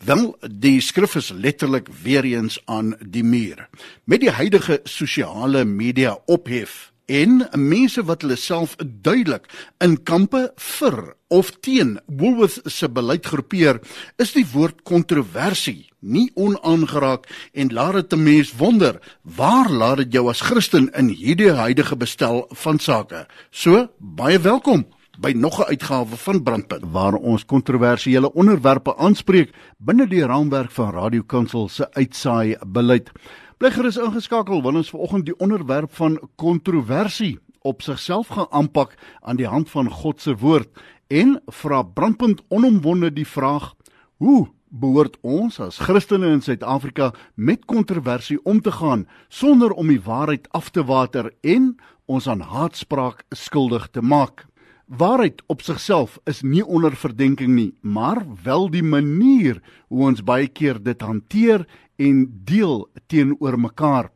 Wel, die skrif is letterlik weer eens aan die muur. Met die huidige sosiale media ophef en mense wat hulle self duidelik in kampe vir of teen Woolworths se beleid groepeer, is die woord kontroversie nie onaangeraak en laat dit 'n mens wonder, waar laat dit jou as Christen in hierdie huidige bestel van sake? So, baie welkom by nog 'n uitgawe van Brandpunt waar ons kontroversiële onderwerpe aanspreek binne die raamwerk van Radio Kansel se uitsaai beleid. Bligger is ingeskakel want ons vanoggend die onderwerp van kontroversie op sigself gaan aanpak aan die hand van God se woord en vra brandpunt onomwonde die vraag: Hoe behoort ons as Christene in Suid-Afrika met kontroversie om te gaan sonder om die waarheid af te water en ons aan haatspraak skuldig te maak? Waarheid op sigself is nie onder verdenking nie, maar wel die manier hoe ons baie keer dit hanteer en deel teenoor mekaar.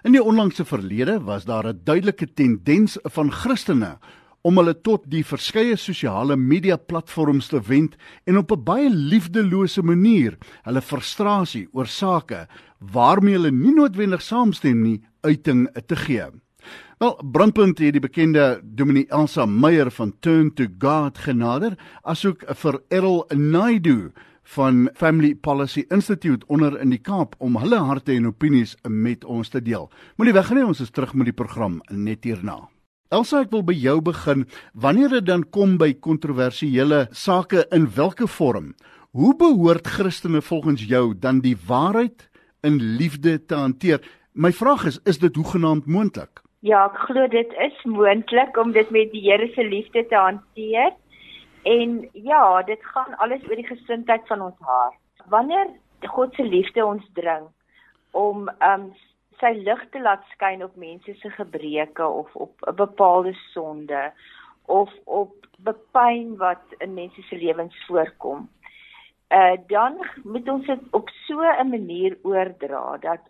In die onlangse verlede was daar 'n duidelike tendens van Christene om hulle tot die verskeie sosiale media platforms te wend en op 'n baie liefdelose manier hulle frustrasie oor sake waarmee hulle nie noodwendig saamstem nie uiting te gee. Wel, Brandpunt het die bekende Dominee Elsa Meyer van Turn to God genader, asook vir Errol Naidu van Family Policy Institute onder in die Kaap om hulle harte en opinies met ons te deel. Moenie weggaan nie, ons is terug met die program net hierna. Elsa, ek wil by jou begin. Wanneer dit dan kom by kontroversiële sake in watter vorm, hoe behoort Christene volgens jou dan die waarheid in liefde te hanteer? My vraag is, is dit hoegenaamd moontlik? Ja, ek glo dit is moontlik om dit met die Here se liefde te hanteer. En ja, dit gaan alles oor die gesindheid van ons hart. Wanneer God se liefde ons dring om um sy lig te laat skyn op mense se gebreke of op 'n bepaalde sonde of op bepyn wat in mense se lewens voorkom. Uh dan moet ons dit op so 'n manier oordra dat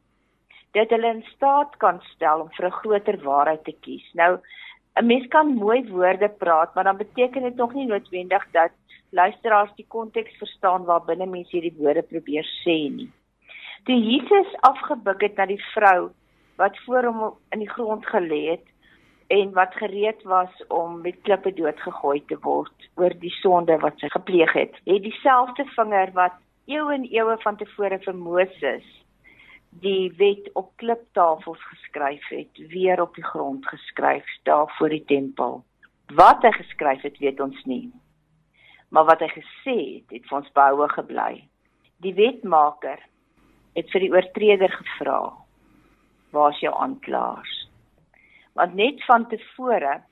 dit hulle in staat kan stel om vir 'n groter waarheid te kies. Nou 'n mens kan mooi woorde praat, maar dan beteken dit nog nie noodwendig dat luisteraars die konteks verstaan waarbinne mense hierdie woorde probeer sê nie. Toe Jesus afgebuk het na die vrou wat voor hom in die grond gelê het en wat gereed was om met klippe doodgegooi te word oor die sonde wat sy gepleeg het, het dieselfde vinger wat eeue en eeue van tevore vir Moses die wet op kliptafels geskryf het, weer op die grond geskryf daar voor die tempel. Wat hy geskryf het, weet ons nie. Maar wat hy gesê het, het vir ons behoue gebly. Die wetmaker het vir die oortreder gevra: "Waar is jou aanklaers?" Want net van tevore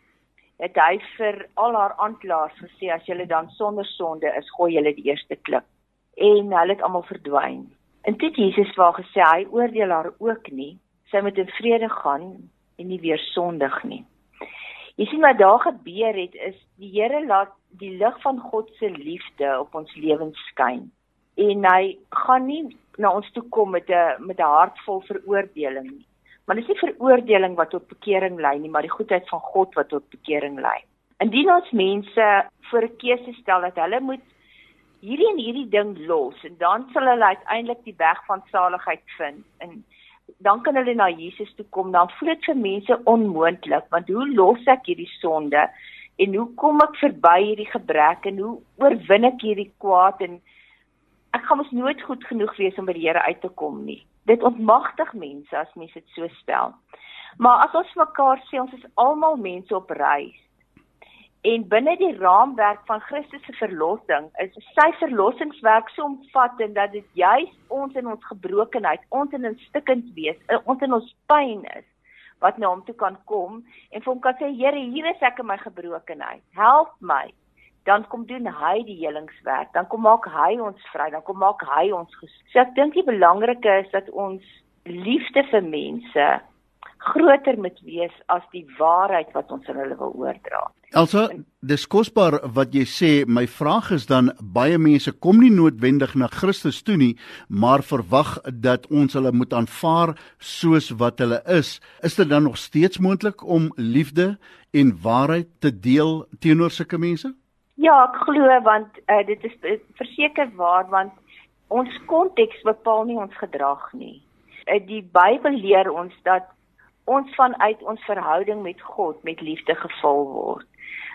het hy vir al haar aanklaers gesê as julle dan sonder sonde is, gooi julle die eerste klip. En hulle het almal verdwyn. En dit Jesus wou gesê hy oordeel haar ook nie. Sy moet in vrede gaan en nie weer sondig nie. Jy sien wat daar gebeur het is die Here laat die lig van God se liefde op ons lewens skyn. En hy gaan nie na ons toe kom met 'n met 'n hart vol veroordeling nie. Maar dis nie veroordeling wat tot bekering lei nie, maar die goedheid van God wat tot bekering lei. Indien ons mense voor 'n keuse stel dat hulle moet hierdie en hierdie ding los en dan sal hulle uiteindelik die weg van saligheid vind en dan kan hulle na Jesus toe kom. Dan voel dit vir mense onmoontlik want hoe los ek hierdie sonde en hoe kom ek verby hierdie gebrek en hoe oorwin ek hierdie kwaad en ek gaan mos nooit goed genoeg wees om by die Here uit te kom nie. Dit ontmagtig mense as mense dit so stel. Maar as ons mekaar sê ons is almal mense op reis En binne die raamwerk van Christus se verlossing is sy verlossingswerk so omvattend dat dit juis ons in ons gebrokenheid, ons in ons stikkend wees, ons in ons pyn is wat na hom toe kan kom en vir hom kan sê Here, hier is ek in my gebrokenheid. Help my. Dan kom doen hy die helingswerk. Dan kom maak hy ons vry. Dan kom maak hy ons gesond. So ek dink die belangrike is dat ons liefde vir mense groter moet wees as die waarheid wat ons aan hulle wil oordra. Elsa, dis kosbaar wat jy sê. My vraag is dan baie mense kom nie noodwendig na Christus toe nie, maar verwag dat ons hulle moet aanvaar soos wat hulle is. Is dit dan nog steeds moontlik om liefde en waarheid te deel teenoor sulke mense? Ja, ek glo want uh, dit is verseker waar want ons konteks bepaal nie ons gedrag nie. Eh, die Bybel leer ons dat ons vanuit ons verhouding met God met liefde gevul word.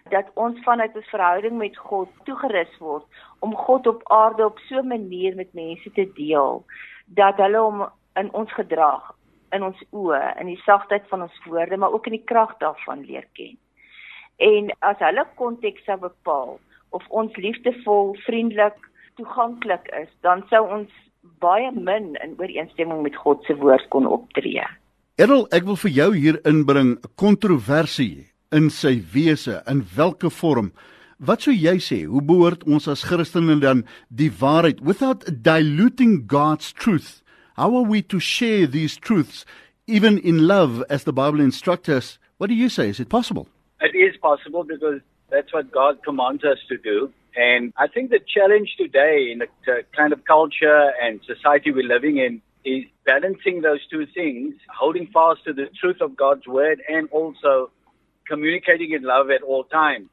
Dat ons vanuit ons verhouding met God toegerus word om God op aarde op so 'n manier met mense te deel dat hulle hom in ons gedrag, in ons oë, in die sagtheid van ons woorde, maar ook in die krag daarvan leer ken. En as hulle konteks sou bepaal of ons liefdevol, vriendelik, toeganklik is, dan sou ons baie min in ooreenstemming met God se woord kon optree. Errol, ek wil vir jou hier inbring 'n kontroversie in sy wese in watter vorm Wat sou jy sê? Hoe behoort ons as Christene dan die waarheid without diluting God's truth? How are we to share these truths even in love as the Bible instructs us? What do you say? Is it possible? It is possible because that's what God commands us to do. And I think the challenge today in the kind of culture and society we're living in is balancing those two things, holding fast to the truth of God's word and also communicating in love at all times.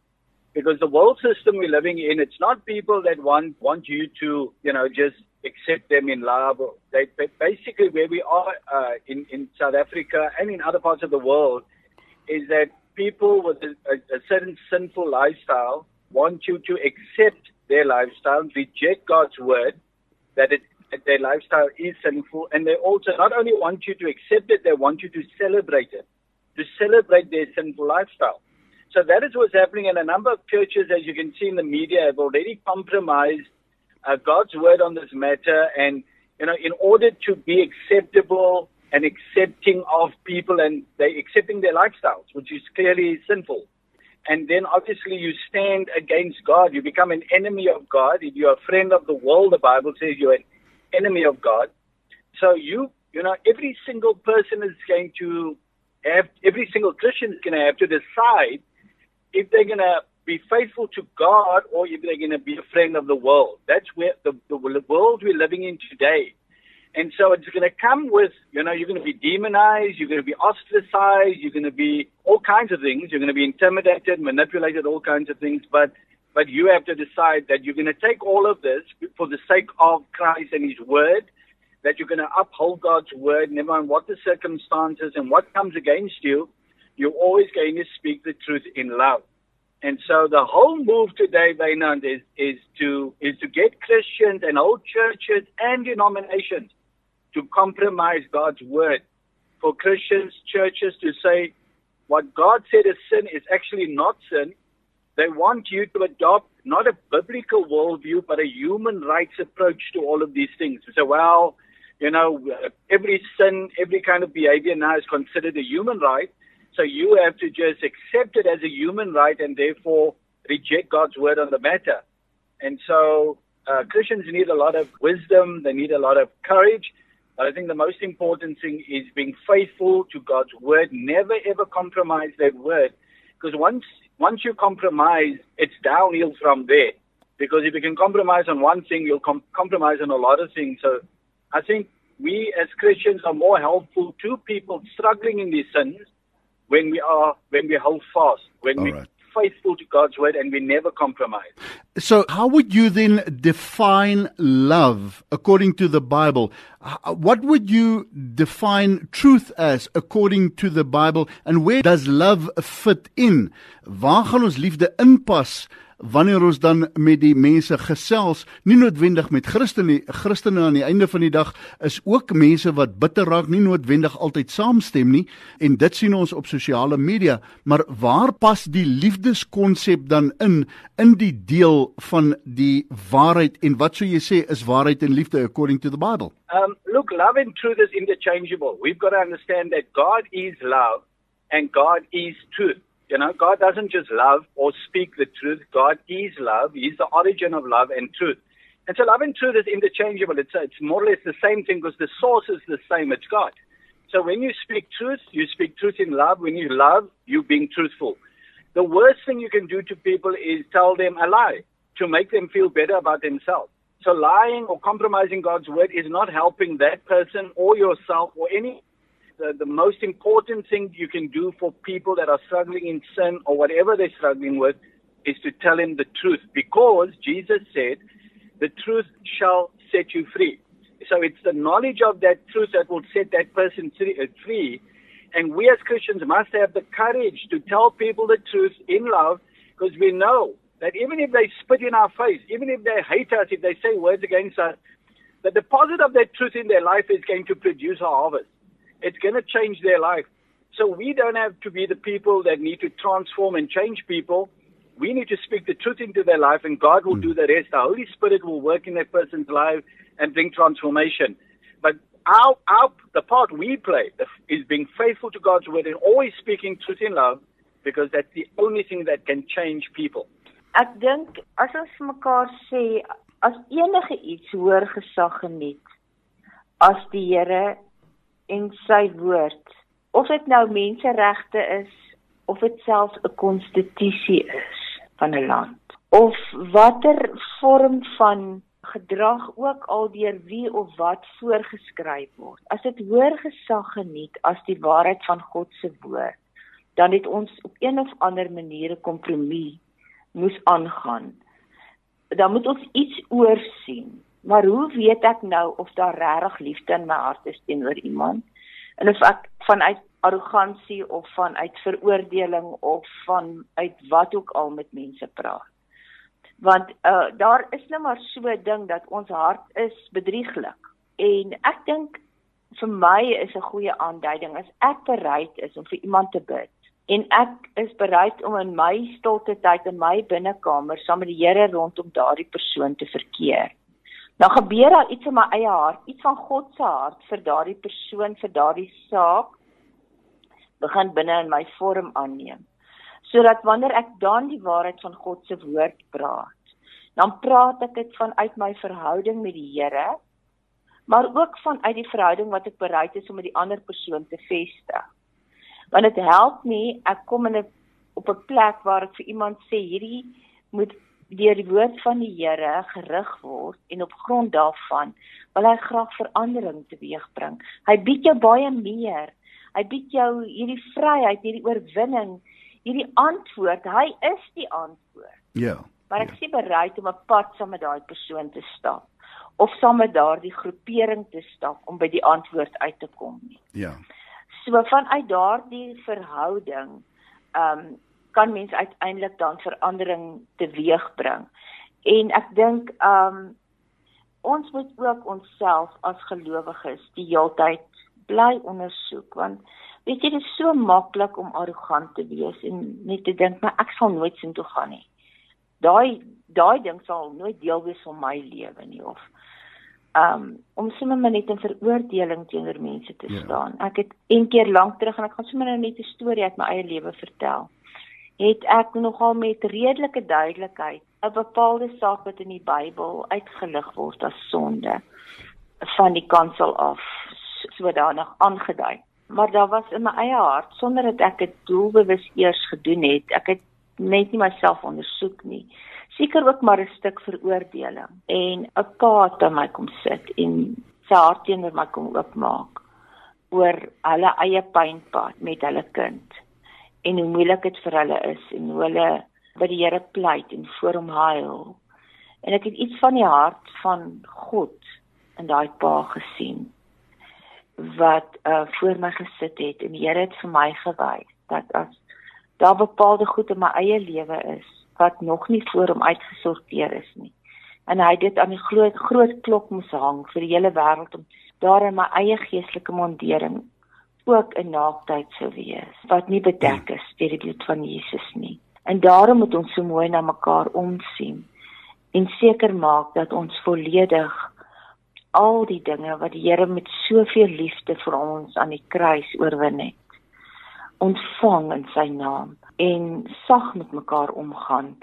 Because the world system we're living in, it's not people that want want you to, you know, just accept them in love. They, basically where we are uh, in in South Africa and in other parts of the world is that people with a, a, certain sinful lifestyle want you to accept their lifestyle, reject God's word that it that their lifestyle is sinful, and they also not only want you to accept it, they want you to celebrate it, to celebrate their sinful lifestyle. So that is what's happening, and a number of churches, as you can see in the media, have already compromised uh, God's word on this matter. And you know, in order to be acceptable and accepting of people, and they accepting their lifestyles, which is clearly sinful. And then obviously you stand against God. You become an enemy of God. If you're a friend of the world, the Bible says you're an enemy of God. So you, you know, every single person is going to every single Christian is going to have to decide if they're going to be faithful to God or if they're going to be a friend of the world. That's where the, the world we're living in today. And so it's going to come with, you know, you're going to be demonized, you're going to be ostracized, you're going to be all kinds of things. You're going to be intimidated, manipulated, all kinds of things. But, but you have to decide that you're going to take all of this for the sake of Christ and His Word, that you're going to uphold God's Word, never mind what the circumstances and what comes against you you're always going to speak the truth in love. And so the whole move today, Vainand, is, is to is to get Christians and old churches and denominations to compromise God's word. For Christians, churches to say what God said is sin is actually not sin. They want you to adopt not a biblical worldview, but a human rights approach to all of these things. So, well, you know, every sin, every kind of behavior now is considered a human right. So you have to just accept it as a human right and therefore reject God's word on the matter. And so uh, Christians need a lot of wisdom, they need a lot of courage. But I think the most important thing is being faithful to God's word. Never ever compromise that word. Because once once you compromise, it's downhill from there. Because if you can compromise on one thing, you'll com- compromise on a lot of things. So I think we as Christians are more helpful to people struggling in these sins when we are when we hold fast, when we right. faithful to God's word and we never compromise. So, how would you then define love according to the Bible? What would you define truth as according to the Bible and where does love fit in? Waar gaan ons liefde inpas? Wanneer ons dan met die mense gesels, nie noodwendig met Christene Christene aan die einde van die dag is ook mense wat bitter raak, nie noodwendig altyd saamstem nie en dit sien ons op sosiale media, maar waar pas die liefdeskonsep dan in in die deel van die waarheid en wat sou jy sê is waarheid en liefde according to the Bible? Um look, love and truth is interchangeable. We've got to understand that God is love and God is truth. You know, God doesn't just love or speak the truth. God is love. He's the origin of love and truth. And so love and truth is interchangeable. It's, it's more or less the same thing because the source is the same. It's God. So when you speak truth, you speak truth in love. When you love, you're being truthful. The worst thing you can do to people is tell them a lie to make them feel better about themselves. So lying or compromising God's word is not helping that person or yourself or any the, the most important thing you can do for people that are struggling in sin or whatever they're struggling with is to tell them the truth because Jesus said, the truth shall set you free. So it's the knowledge of that truth that will set that person uh, free. And we as Christians must have the courage to tell people the truth in love because we know that even if they spit in our face, even if they hate us, if they say words against us, the deposit of that truth in their life is going to produce a harvest. It's going to change their life. So we don't have to be the people that need to transform and change people. We need to speak the truth into their life, and God will mm. do the rest. The Holy Spirit will work in that person's life and bring transformation. But our, our the part we play is being faithful to God's word and always speaking truth in love, because that's the only thing that can change people. Ek dink as ons mekaar sê as enige iets hoër gesag geniet as die Here en sy woord. Of dit nou menseregte is of dit selfs 'n konstitusie is van 'n land. Of watter vorm van gedrag ook al deur wie of wat voorgeskryf word. As dit hoër gesag geniet as die waarheid van God se woord dan het ons op een of ander manier 'n kompromie moes aangaan. Dan moet ons iets oorsien maar hoe weet ek nou of daar regtig liefde in my hart is teenoor iemand en of ek vanuit arrogansie of vanuit veroordeling of vanuit wat ook al met mense praat. Want uh daar is net maar so 'n ding dat ons hart is bedrieglik. En ek dink vir my is 'n goeie aanduiding as ek bereid is om vir iemand te bid en ek is bereid om in my stilte tyd in my binnekamer saam met die Here rondom daardie persoon te verkeer. Dan gebeur daar iets in my eie hart, iets van God se hart vir daardie persoon, vir daardie saak begin binne in my vorm aanneem. Sodat wanneer ek dan die waarheid van God se woord praat, dan praat ek dit vanuit my verhouding met die Here, maar ook vanuit die verhouding wat ek bereid is om met die ander persoon te vestig. Want dit help nie ek kom in 'n op 'n plek waar ek vir iemand sê hierdie moet deur die woord van die Here gerig word en op grond daarvan wil hy graag verandering teweegbring. Hy bied jou baie meer. Hy bied jou hierdie vryheid, hierdie oorwinning, hierdie antwoord. Hy is die antwoord. Ja. Maar ek ja. sien bereid om 'n pad saam met daai persoon te stap of saam met daardie groepering te stap om by die antwoord uit te kom nie. Ja. So vanuit daardie verhouding, ehm um, kan mens uiteindelik dan verandering teweegbring. En ek dink um ons moet ook onsself as gelowiges die heeltyd bly ondersoek want weet jy dit is so maklik om arrogant te wees en net te dink maar ek sal nooit sin toe gaan nie. Daai daai ding sal nooit deel wees van my lewe nie of um om sommer net in veroordeling teenoor mense te ja. staan. Ek het een keer lank terug en ek gaan sommer net 'n storie uit my eie lewe vertel het ek nogal met redelike duidelikheid 'n bepaalde saak wat in die Bybel uitgelig word as sonde van die kansel af sodanig aangedui. Maar daar was in my eie hart sonder dat ek dit doelbewus eers gedoen het, ek het net nie myself ondersoek nie. Seker ook maar 'n stuk veroordeling en 'n pa het aan my kom sit en sy hart teenoor my kom oopmaak oor hulle eie pynpad met hulle kind en hoe moeilik dit vir hulle is en hoe hulle by die Here pleit en voor hom huil. En ek het iets van die hart van God in daai pa gesien wat uh voor my gesit het en die Here het vir my gewys dat as daar bepaalde goed in my eie lewe is wat nog nie voor hom uitgesorteer is nie en hy dit aan die groot groot klok moes hang vir die hele wêreld om daar in my eie geestelike mondering ook 'n naaktheid sou wees wat nie bedek is deur die bloed van Jesus nie. En daarom moet ons so mooi na mekaar omsien en seker maak dat ons volledig al die dinge wat die Here met soveel liefde vir ons aan die kruis oorwin het ontvang in sy naam en sag met mekaar omgaan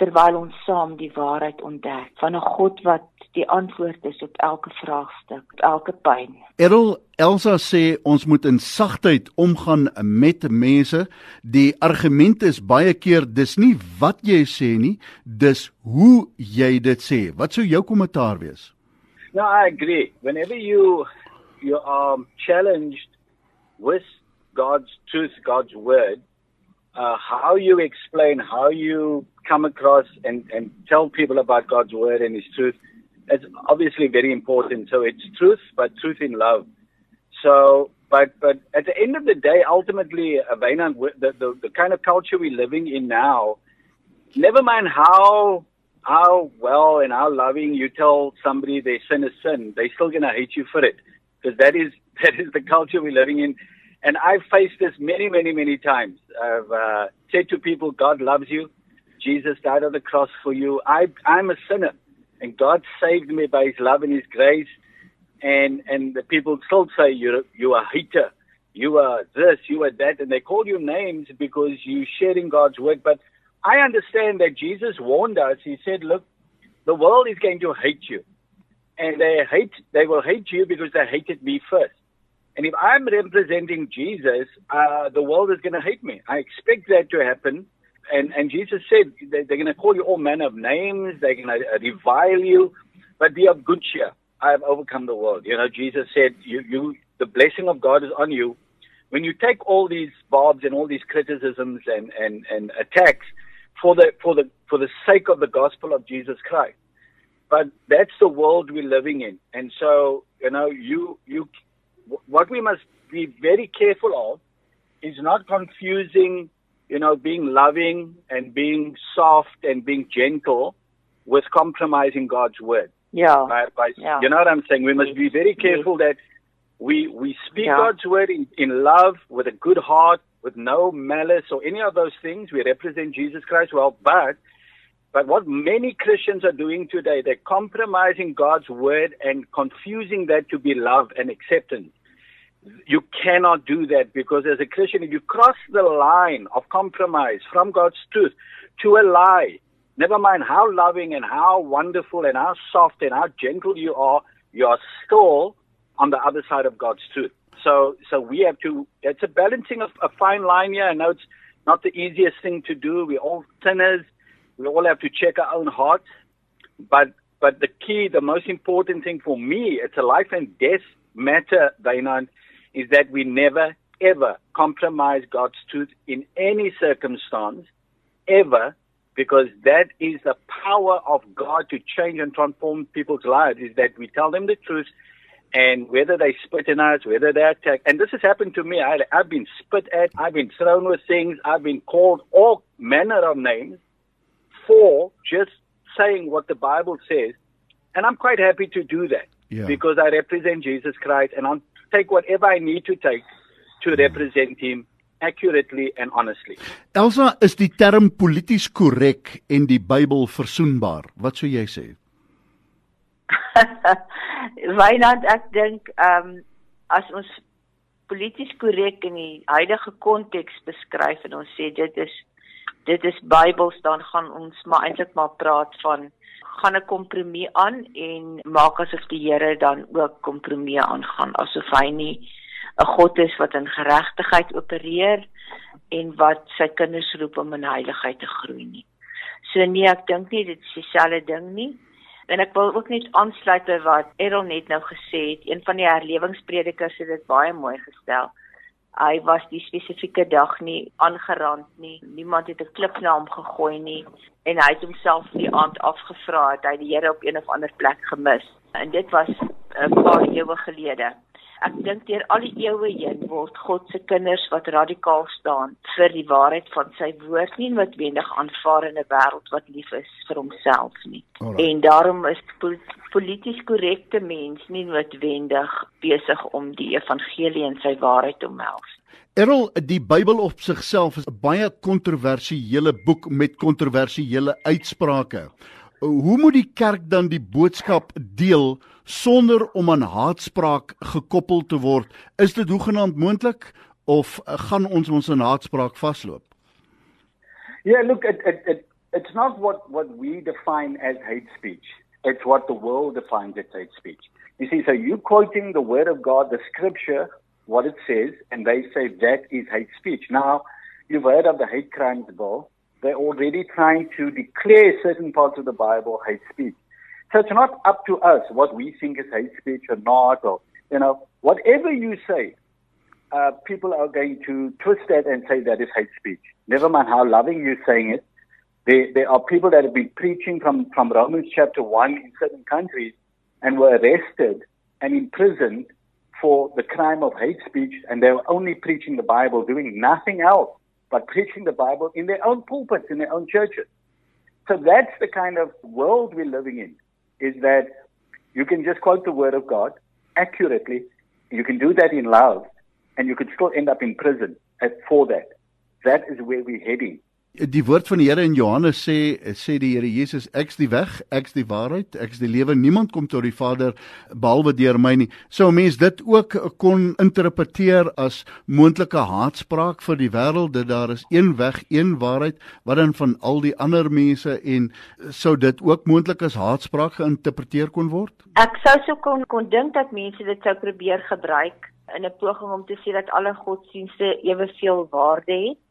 terwyl ons saam die waarheid ontdek van 'n God wat die antwoord is op elke vraagstuk, op elke pyn. Errol Elsa sê ons moet in sagtheid omgaan met mense. Die argument is baie keer dis nie wat jy sê nie, dis hoe jy dit sê. Wat sou jou kommentaar wees? No, I agree. Whenever you you are challenged with God's truth, God's word, uh, how you explain, how you come across and, and tell people about God's word and His truth, is obviously very important. So it's truth, but truth in love. So, but but at the end of the day, ultimately, uh, the, the the kind of culture we're living in now, never mind how how well and how loving you tell somebody their sin is sin, they're still gonna hate you for it because that is that is the culture we're living in. And I've faced this many, many, many times. I've uh, said to people, God loves you. Jesus died on the cross for you. I, I'm a sinner, and God saved me by His love and His grace. And and the people still say you're you are a hater, you are this, you are that, and they call you names because you're sharing God's word. But I understand that Jesus warned us. He said, "Look, the world is going to hate you, and they hate they will hate you because they hated me first. And if I'm representing Jesus, uh, the world is going to hate me. I expect that to happen and and Jesus said they, they're going to call you all manner of names. They're going to uh, revile you, but be of good cheer. I have overcome the world. You know, Jesus said, "You, you, the blessing of God is on you." When you take all these barbs and all these criticisms and and and attacks for the for the for the sake of the gospel of Jesus Christ, but that's the world we're living in, and so you know, you you, what we must be very careful of is not confusing you know, being loving and being soft and being gentle with compromising God's word. Yeah. By, by, yeah. You know what I'm saying? We must be very careful that we we speak yeah. God's word in, in love, with a good heart, with no malice or any of those things. We represent Jesus Christ well, but but what many Christians are doing today, they're compromising God's word and confusing that to be love and acceptance you cannot do that because as a Christian, if you cross the line of compromise from God's truth to a lie, never mind how loving and how wonderful and how soft and how gentle you are, you are still on the other side of God's truth. So, so we have to, it's a balancing of a fine line here. I know it's not the easiest thing to do. We're all sinners. We all have to check our own hearts. But, but the key, the most important thing for me, it's a life and death matter, Dainan, is that we never, ever compromise God's truth in any circumstance, ever, because that is the power of God to change and transform people's lives, is that we tell them the truth, and whether they spit in us, whether they attack, and this has happened to me. I, I've been spit at, I've been thrown with things, I've been called all manner of names for just saying what the Bible says, and I'm quite happy to do that. Yeah. Because I represent Jesus Christ and I'm take whatever I need to take to represent him accurately and honestly. Elsa, is die term polities korrek en die Bybel versoenbaar? Wat sou jy sê? Wynand, ek dink ehm um, as ons polities korrek in die huidige konteks beskryf en ons sê dit is dit is Bybels dan gaan ons maar eintlik maar praat van gaan 'n kompromie aan en maak asof die Here dan ook kompromie aangaan asof hy nie 'n God is wat in geregtigheid opereer en wat sy kinders roep om in heiligheid te groei nie. So nee, ek dink nie dit is dieselfde ding nie. En ek wil ook net aansluit by wat Errol net nou gesê het. Een van die herlewingspredikers het dit baie mooi gestel hy was die spesifieke dag nie aangerand nie. Niemand het 'n klip na hom gegooi nie en hy het homself die aand afgevra het hy die Here op een of ander plek gemis. En dit was 'n paar eeue gelede. Ek dink deur al die eeue heen word God se kinders wat radikaal staan vir die waarheid van sy woord nie noodwendig aanvaar in 'n wêreld wat lief is vir homself nie. Alright. En daarom is polities korrekte mens nie noodwendig besig om die evangelie en sy waarheid te omhels. Errol, die Bybel op sigself is 'n baie kontroversiële boek met kontroversiële uitsprake. Hoe moet die kerk dan die boodskap deel sonder om aan haatspraak gekoppel te word? Is dit hoegenaamd moontlik of gaan ons ons in haatspraak vasloop? Yeah, look, it, it, it, it's not what, what we define as hate speech. It's what the world defines as hate speech. You see, so you quoting the word of God, the scripture, what it says, and they say that is hate speech. Now, you've heard of the hate crimes bill. they're already trying to declare certain parts of the Bible hate speech. So it's not up to us what we think is hate speech or not, or, you know, whatever you say, uh, people are going to twist that and say that is hate speech. Never mind how loving you're saying it. There, there are people that have been preaching from, from Romans chapter 1 in certain countries and were arrested and imprisoned for the crime of hate speech, and they were only preaching the Bible, doing nothing else but preaching the Bible in their own pulpits, in their own churches. So that's the kind of world we're living in, is that you can just quote the Word of God accurately, you can do that in love, and you could still end up in prison for that. That is where we're heading. Die woord van die Here in Johannes sê sê die Here Jesus ek's die weg, ek's die waarheid, ek's die lewe. Niemand kom tot die Vader behalwe deur my nie. Sou 'n mens dit ook kon interpreteer as moontlike haatspraak vir die wêreld dat daar is een weg, een waarheid wat dan van al die ander mense en sou dit ook moontlik as haatspraak geïnterpreteer kon word? Ek sou sou kon kon dink dat mense dit sou probeer gebruik in 'n poging om te sê dat alle godsdienste eweveel waarde het.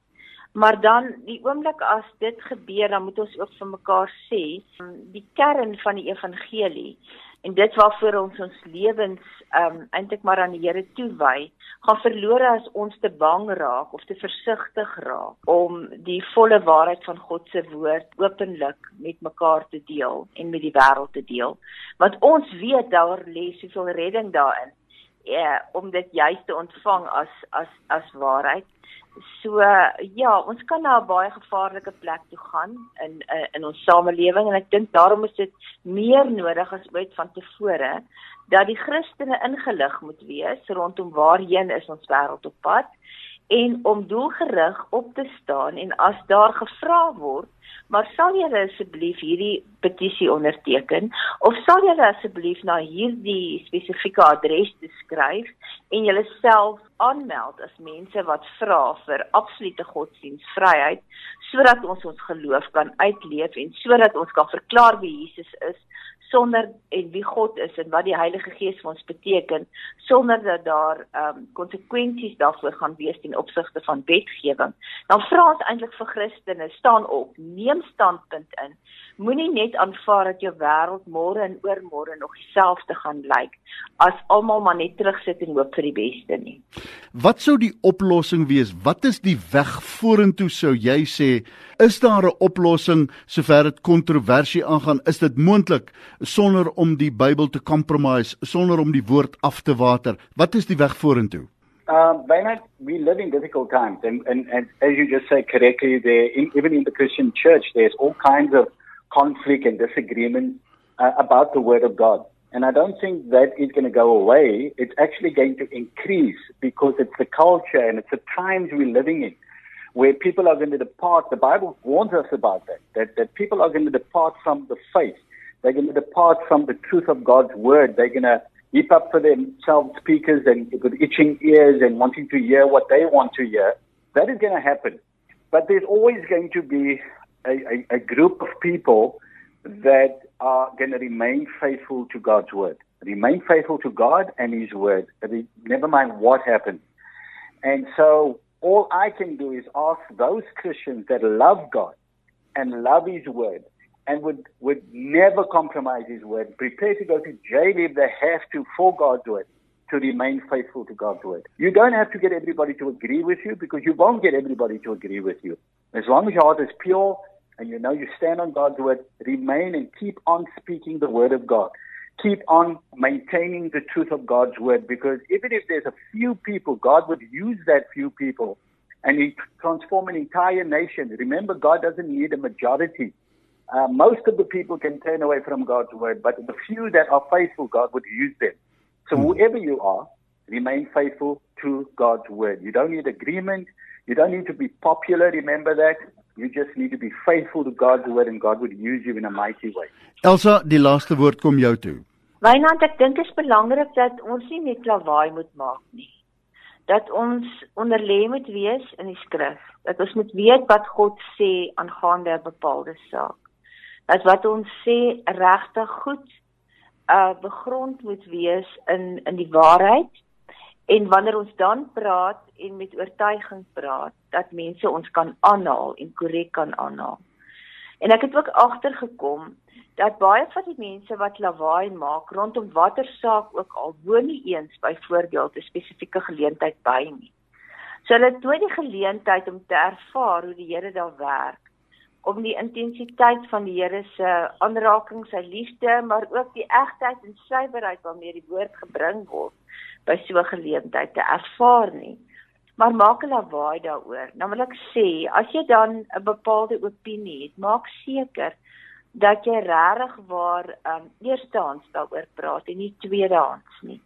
Maar dan die oomblik as dit gebeur, dan moet ons ook vir mekaar sê, die kern van die evangelie en dit waarvoor ons ons lewens um eintlik maar aan die Here toewy, gaan verlore as ons te bang raak of te versigtig raak om die volle waarheid van God se woord openlik met mekaar te deel en met die wêreld te deel. Want ons weet daar lê soveel redding daarin. Ja, om dit juist te ontvang as as as waarheid. So ja, ons kan na 'n baie gevaarlike plek toe gaan in in, in ons samelewing en ek dink daarom is dit meer nodig as ooit van tevore dat die Christene ingelig moet wees rondom waarheen is ons wêreld op pad en om doelgerig op te staan en as daar gevra word maar sal julle asseblief hierdie petisie onderteken of sal julle asseblief na hierdie spesifieke adres skryf en julle self aanmeld as mense wat vra vir absolute godsdienstvryheid sodat ons ons geloof kan uitleef en sodat ons kan verklaar wie Jesus is sonder en wie God is en wat die Heilige Gees vir ons beteken sonder dat daar ehm um, konsekwensies daarvoor gaan wees ten opsigte van wetgewing. Dan vra ons eintlik vir Christene, staan op, neem standpunt in. Moenie net aanvaar dat jou wêreld môre en oormôre nog dieselfde gaan lyk as almal maar net terugsit en hoop vir die beste nie. Wat sou die oplossing wees? Wat is die weg vorentoe sou jy sê? Is daar 'n oplossing sover dit kontroversie aangaan? Is dit moontlik sonder om die Bybel te compromise, sonder om die woord af te water? Wat is die weg vorentoe? Um, Bernard, we live in difficult times, and, and, and as you just said correctly, there, in, even in the Christian church, there's all kinds of conflict and disagreement uh, about the Word of God. And I don't think that is going to go away. It's actually going to increase because it's the culture and it's the times we're living in where people are going to depart. The Bible warns us about that, that, that people are going to depart from the faith. They're going to depart from the truth of God's Word. They're going to heap up for themselves speakers and with itching ears and wanting to hear what they want to hear. That is going to happen. But there's always going to be a, a, a group of people that are going to remain faithful to God's word. Remain faithful to God and His word. Never mind what happens. And so all I can do is ask those Christians that love God and love His word and would, would never compromise His word, prepare to go to jail if they have to for God's word, to remain faithful to God's word. You don't have to get everybody to agree with you because you won't get everybody to agree with you. As long as your heart is pure and you know you stand on God's word, remain and keep on speaking the word of God. Keep on maintaining the truth of God's word because even if there's a few people, God would use that few people and he transform an entire nation. Remember, God doesn't need a majority. Uh, most of the people can turn away from God's word, but the few that are faithful, God would use them. So hmm. whoever you are, remain faithful to God's word. You don't need agreement. You don't need to be popular. Remember that. You just need to be faithful to God's word and God would use you in a mighty way. Elsa, die laaste woord kom jou toe. Wynand, ek dink dit is belangrik dat ons nie net lawaai moet maak nie. Dat ons onderlê moet wees in die skrif. Dat ons moet weet wat God sê aangaande 'n bepaalde saak. Dat wat ons sê regtig goed uh begrond moet wees in in die waarheid En wanneer ons dan praat en met oortuiging praat, dat mense ons kan aanhaal en korrek kan aanhaal. En ek het ook agtergekom dat baie van die mense wat lawaai maak rondom watter saak ook al woon nie eens byvoorbeeld 'n spesifieke geleentheid by nie. So hulle het nooit die geleentheid om te ervaar hoe die Here daar werk om die intensiteit van die Here se aanraking, sy liefde, maar ook die egtheid en suiwerheid waarmee die woord gebring word by so 'n geleentheid te ervaar nie. Maar maak 'n lawaai daaroor. Nou wil ek sê, as jy dan 'n bepaalde opinie het, maak seker dat jy regtig waar um eerstehands daaroor praat en nie tweedehands nie.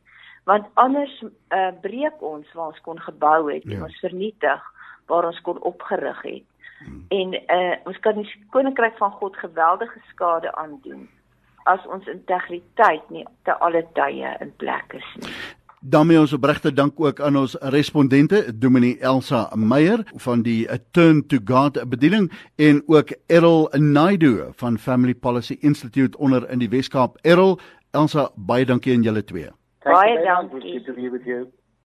Want anders uh, breek ons waar ons kon gebou het, ja. ons vernietig waar ons kon opgerig het. Hmm. En uh, ons kan die koninkryk van God geweldige skade aandoen as ons integriteit nie te alle tye in plek is nie. daarmee ons opregte dank ook aan ons respondente Dominee Elsa Meyer van die Turn to God bediening en ook Errol Naidu van Family Policy Institute onder in die Weskaap. Errol, Elsa, baie dankie aan julle twee. Baie dankie.